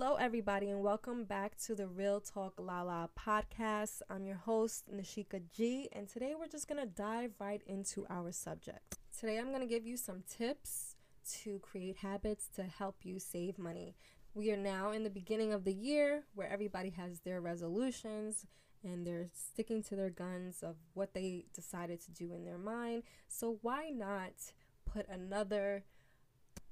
Hello, everybody, and welcome back to the Real Talk Lala podcast. I'm your host, Nashika G, and today we're just going to dive right into our subject. Today, I'm going to give you some tips to create habits to help you save money. We are now in the beginning of the year where everybody has their resolutions and they're sticking to their guns of what they decided to do in their mind. So why not put another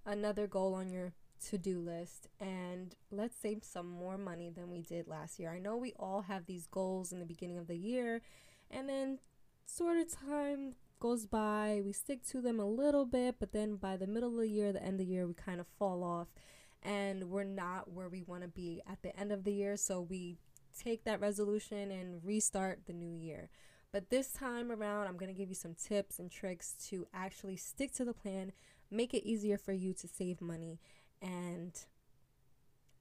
another goal on your to-do list and let's save some more money than we did last year. I know we all have these goals in the beginning of the year and then sort of time goes by, we stick to them a little bit, but then by the middle of the year, the end of the year, we kind of fall off and we're not where we want to be at the end of the year. So we take that resolution and restart the new year. But this time around, I'm going to give you some tips and tricks to actually stick to the plan, make it easier for you to save money, and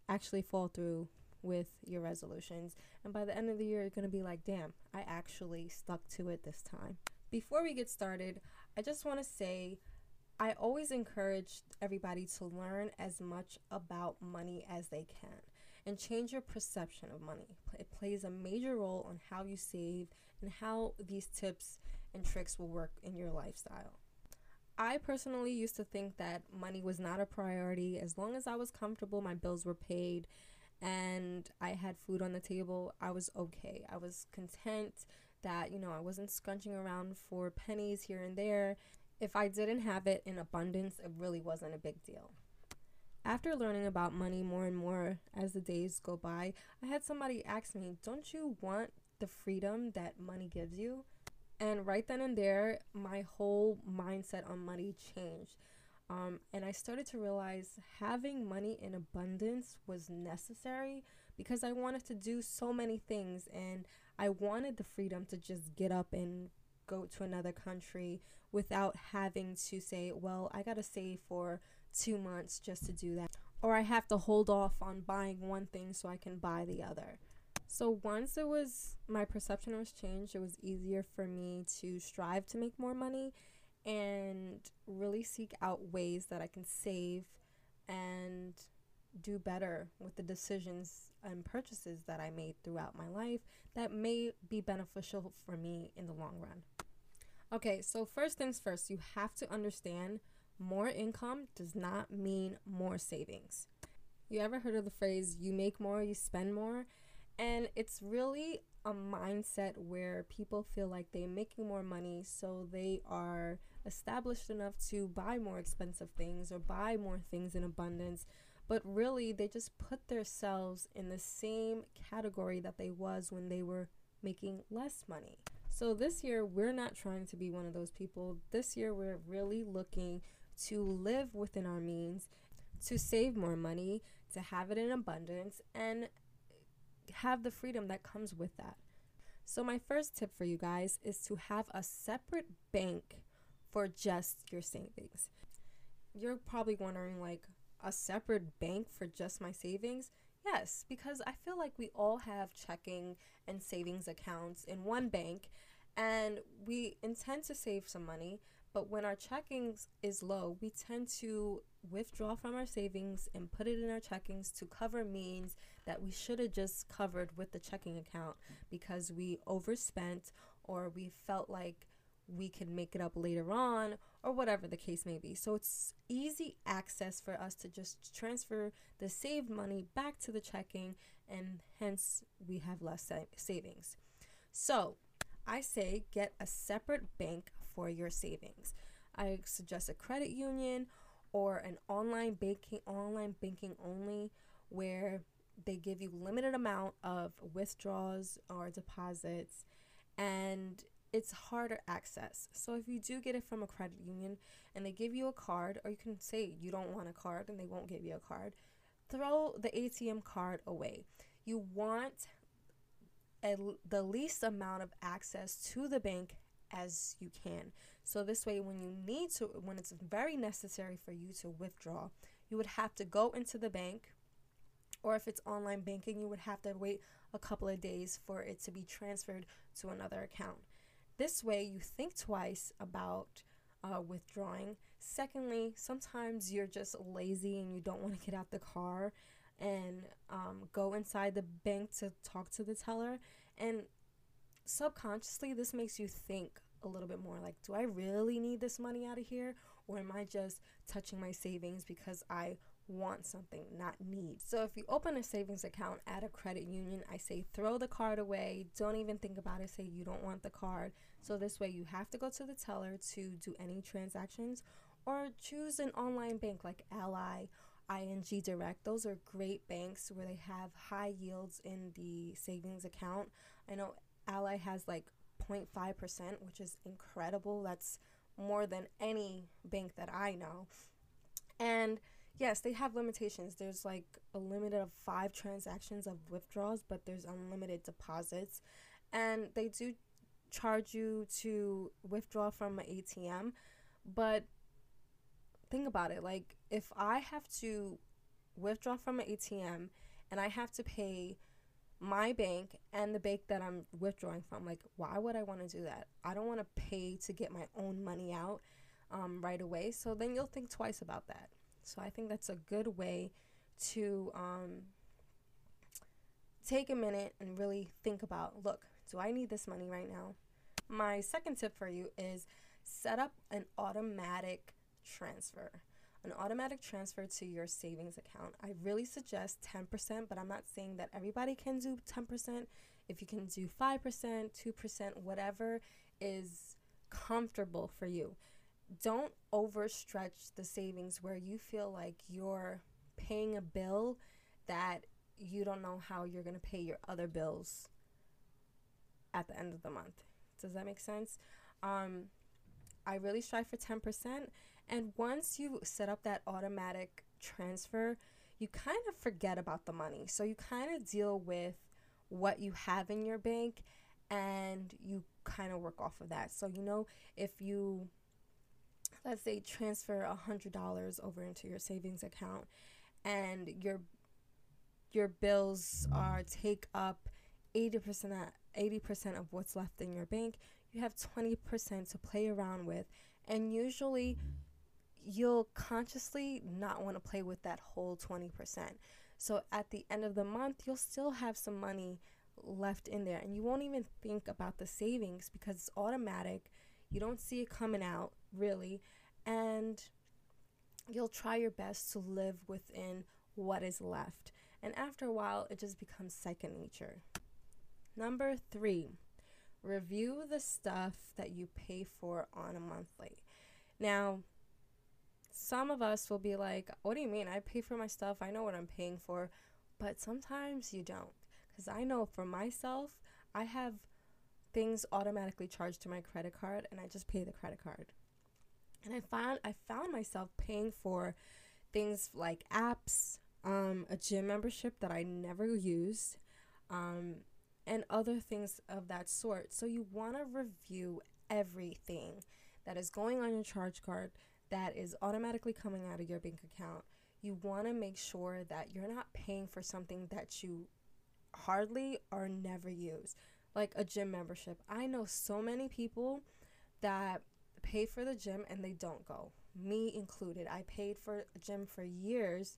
actually fall through with your resolutions. And by the end of the year, you're going to be like, damn, I actually stuck to it this time. Before we get started, I just want to say I always encourage everybody to learn as much about money as they can and change your perception of money. It plays a major role on how you save and how these tips and tricks will work in your lifestyle. I personally used to think that money was not a priority. As long as I was comfortable, my bills were paid, and I had food on the table, I was okay. I was content that, you know, I wasn't scrunching around for pennies here and there. If I didn't have it in abundance, it really wasn't a big deal. After learning about money more and more as the days go by, I had somebody ask me, Don't you want the freedom that money gives you? And right then and there, my whole mindset on money changed. Um, and I started to realize having money in abundance was necessary because I wanted to do so many things and I wanted the freedom to just get up and go to another country without having to say, well, I got to save for two months just to do that. Or I have to hold off on buying one thing so I can buy the other. So once it was my perception was changed, it was easier for me to strive to make more money and really seek out ways that I can save and do better with the decisions and purchases that I made throughout my life that may be beneficial for me in the long run. Okay, so first things first, you have to understand more income does not mean more savings. You ever heard of the phrase, you make more, you spend more? And it's really a mindset where people feel like they're making more money, so they are established enough to buy more expensive things or buy more things in abundance. But really, they just put themselves in the same category that they was when they were making less money. So this year, we're not trying to be one of those people. This year, we're really looking to live within our means, to save more money, to have it in abundance, and have the freedom that comes with that. So, my first tip for you guys is to have a separate bank for just your savings. You're probably wondering, like, a separate bank for just my savings? Yes, because I feel like we all have checking and savings accounts in one bank and we intend to save some money, but when our checkings is low, we tend to withdraw from our savings and put it in our checkings to cover means that we should have just covered with the checking account because we overspent or we felt like we could make it up later on or whatever the case may be. So it's easy access for us to just transfer the saved money back to the checking and hence we have less savings. So I say get a separate bank for your savings. I suggest a credit union or an online banking online banking only where they give you limited amount of withdrawals or deposits and it's harder access. So if you do get it from a credit union and they give you a card or you can say you don't want a card and they won't give you a card, throw the ATM card away. You want a, the least amount of access to the bank as you can. So this way when you need to when it's very necessary for you to withdraw, you would have to go into the bank or if it's online banking, you would have to wait a couple of days for it to be transferred to another account. This way you think twice about uh, withdrawing. Secondly, sometimes you're just lazy and you don't want to get out the car and go inside the bank to talk to the teller and subconsciously this makes you think a little bit more like do I really need this money out of here or am I just touching my savings because I want something, not need. So if you open a savings account at a credit union, I say throw the card away. Don't even think about it. Say you don't want the card. So this way you have to go to the teller to do any transactions or choose an online bank like Ally, ING Direct. Those are great banks where they have high yields in the savings account. I know Ally has like 0.5%, which is incredible. That's more than any bank that I know. And yes, they have limitations. There's like a limit of five transactions of withdrawals, but there's unlimited deposits. And they do charge you to withdraw from an ATM. But think about it like, if I have to withdraw from an ATM and I have to pay my bank and the bank that I'm withdrawing from, like, why would I want to do that? I don't want to pay to get my own money out um, right away. So then you'll think twice about that. So I think that's a good way to um, take a minute and really think about look, do I need this money right now? My second tip for you is set up an automatic transfer. An automatic transfer to your savings account. I really suggest 10%, but I'm not saying that everybody can do 10%. If you can do 5%, 2%, whatever is comfortable for you don't overstretch the savings where you feel like you're paying a bill that you don't know how you're going to pay your other bills at the end of the month. Does that make sense? Um, I really strive for 10%. And once you set up that automatic transfer, you kind of forget about the money. So you kind of deal with what you have in your bank and you kind of work off of that. So, you know, if you let's say transfer a hundred dollars over into your savings account and your your bills are take up 80% 80% of what's left in your bank you have 20% to play around with and usually you'll consciously not want to play with that whole 20% so at the end of the month you'll still have some money left in there and you won't even think about the savings because it's automatic you don't see it coming out really, and you'll try your best to live within what is left. And after a while, it just becomes second nature. Number three, review the stuff that you pay for on a monthly. Now, some of us will be like, What do you mean? I pay for my stuff. I know what I'm paying for. But sometimes you don't. Because I know for myself, I have things automatically charged to my credit card and I just pay the credit card. And I found I found myself paying for things like apps, um, a gym membership that I never used, um, and other things of that sort. So you want to review everything that is going on your charge card that is automatically coming out of your bank account. You want to make sure that you're not paying for something that you hardly or never use like a gym membership. I know so many people that pay for the gym and they don't go, me included. I paid for a gym for years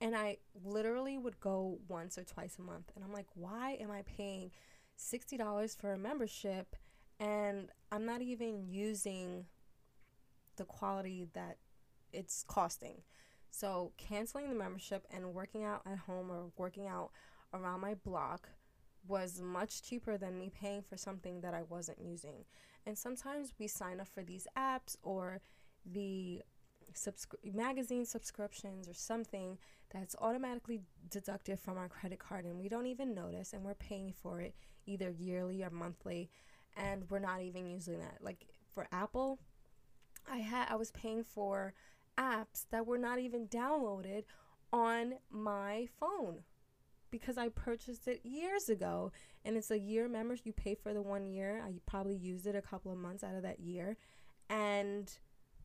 and I literally would go once or twice a month. And I'm like, why am I paying $60 for a membership and I'm not even using the quality that it's costing? So, canceling the membership and working out at home or working out around my block was much cheaper than me paying for something that I wasn't using. And sometimes we sign up for these apps or the subscri- magazine subscriptions or something that's automatically deducted from our credit card and we don't even notice and we're paying for it either yearly or monthly and we're not even using that. Like for Apple, I had I was paying for apps that were not even downloaded on my phone because I purchased it years ago and it's a year membership. You pay for the one year. I probably used it a couple of months out of that year and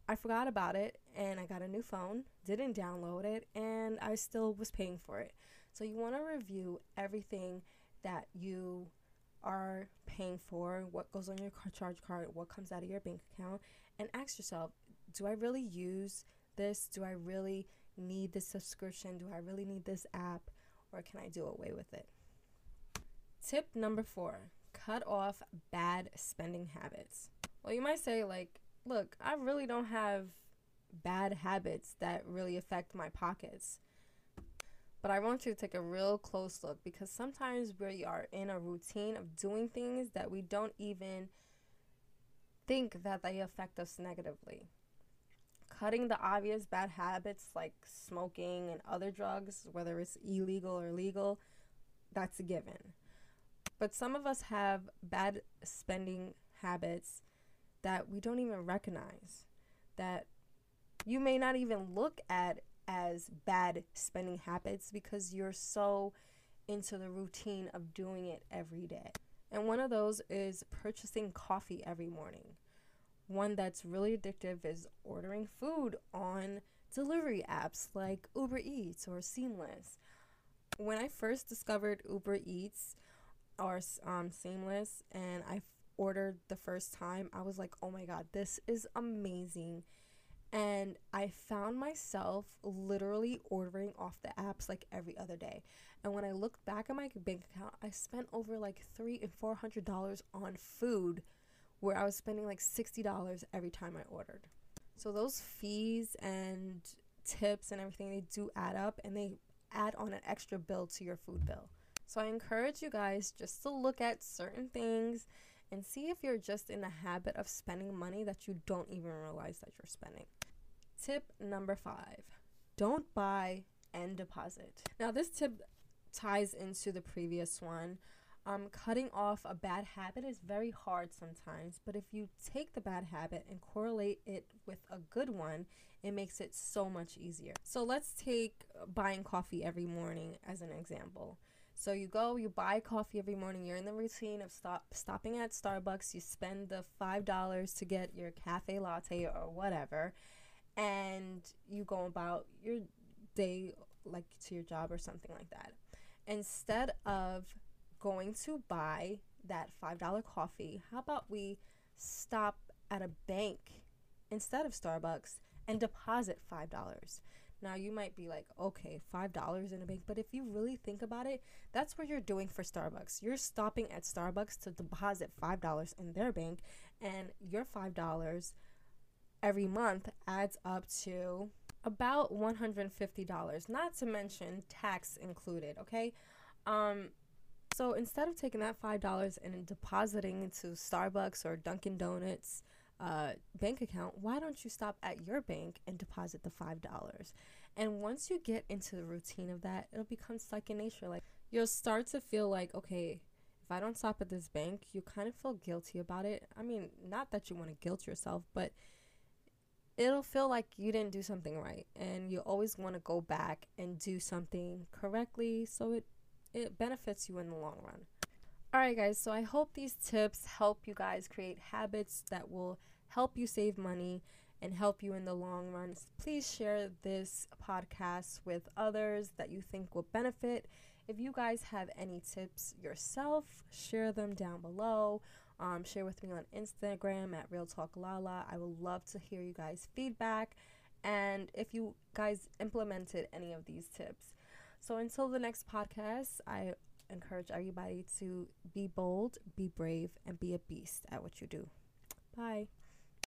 I forgot about it and I got a new phone, didn't download it, and I still was paying for it. So you want to review everything that you are paying for, what goes on your car charge card, what comes out of your bank account, and ask yourself, do I really use this? Do I really need this subscription? Do I really need this app? or can I do away with it? Tip number four cut off bad spending habits. Well, you might say, like, look, I really don't have bad habits that really affect my pockets. But I want you to take a real close look because sometimes we are in a routine of doing things that we don't even think that they affect us negatively. Cutting the obvious bad habits like smoking and other drugs, whether it's illegal or legal, that's a given. But some of us have bad spending habits that we don't even recognize, that you may not even look at as bad spending habits because you're so into the routine of doing it every day. And one of those is purchasing coffee every morning. One that's really addictive is ordering food on delivery apps like Uber Eats or Seamless. When I first discovered Uber Eats or um, Seamless and I ordered the first time, I was like, oh my god, this is amazing and I found myself literally ordering off the apps like every other day. And when I looked back at my bank account, I spent over like three and four hundred dollars on food, where I was spending like sixty dollars every time I ordered. So those fees and tips and everything they do add up, and they add on an extra bill to your food bill. So I encourage you guys just to look at certain things and see if you're just in the habit of spending money that you don't even realize that you're spending. Tip number five don't buy and deposit. Now, this tip ties into the previous one. Um, cutting off a bad habit is very hard sometimes, but if you take the bad habit and correlate it with a good one, it makes it so much easier. So let's take buying coffee every morning as an example. So you go, you buy coffee every morning. You're in the routine of stop stopping at Starbucks. You spend the five dollars to get your cafe latte or whatever, and you go about your day like to your job or something like that. Instead of going to buy that five dollar coffee, how about we stop at a bank instead of Starbucks and deposit five dollars? Now you might be like, okay, five dollars in a bank, but if you really think about it, that's what you're doing for Starbucks. You're stopping at Starbucks to deposit five dollars in their bank, and your five dollars every month adds up to about $150 not to mention tax included okay um so instead of taking that $5 and depositing into starbucks or dunkin donuts uh, bank account, why don't you stop at your bank and deposit the $5? And once you get into the routine of that, it'll become second nature. Like you'll start to feel like, okay, if I don't stop at this bank, you kind of feel guilty about it. I mean, not that you want to guilt yourself, but it'll feel like you didn't do something right and you always want to go back and do something correctly so it it benefits you in the long run. All right, guys, so I hope these tips help you guys create habits that will help you save money and help you in the long run. Please share this podcast with others that you think will benefit. If you guys have any tips yourself, share them down below. Um, share with me on Instagram at Real Talk Lala. I would love to hear you guys' feedback and if you guys implemented any of these tips. So until the next podcast, I encourage everybody to be bold, be brave, and be a beast at what you do. Bye.